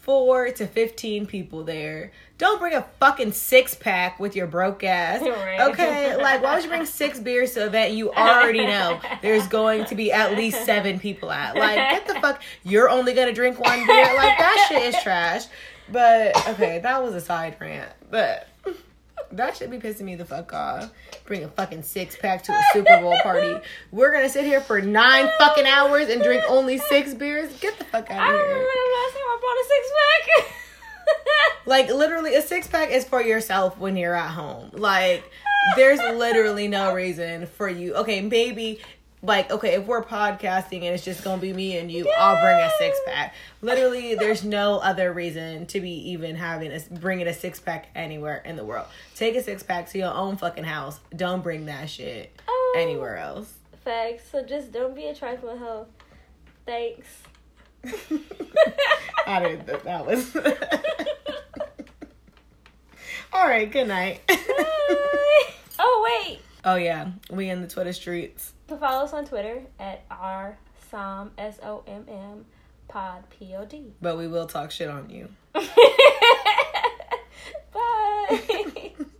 four to 15 people there. Don't bring a fucking six pack with your broke ass. Right. Okay? Like, why would you bring six beers to an event you already know there's going to be at least seven people at? Like, get the fuck, you're only gonna drink one beer? Like, that shit is trash. But, okay, that was a side rant. But. That should be pissing me the fuck off. Bring a fucking six pack to a Super Bowl party. We're gonna sit here for nine fucking hours and drink only six beers. Get the fuck out here. I of remember the last time I brought a six pack. Like literally, a six pack is for yourself when you're at home. Like there's literally no reason for you. Okay, maybe like okay, if we're podcasting and it's just gonna be me and you, I'll bring a six pack. Literally, there's no other reason to be even having a bringing a six pack anywhere in the world. Take a six pack to your own fucking house. Don't bring that shit Oh. anywhere else. Facts. So just don't be a trifling hoe. Thanks. I didn't think that was. All right, good night. oh wait. oh yeah, we in the Twitter streets follow us on Twitter at r som s o m m pod p o d. But we will talk shit on you. Bye.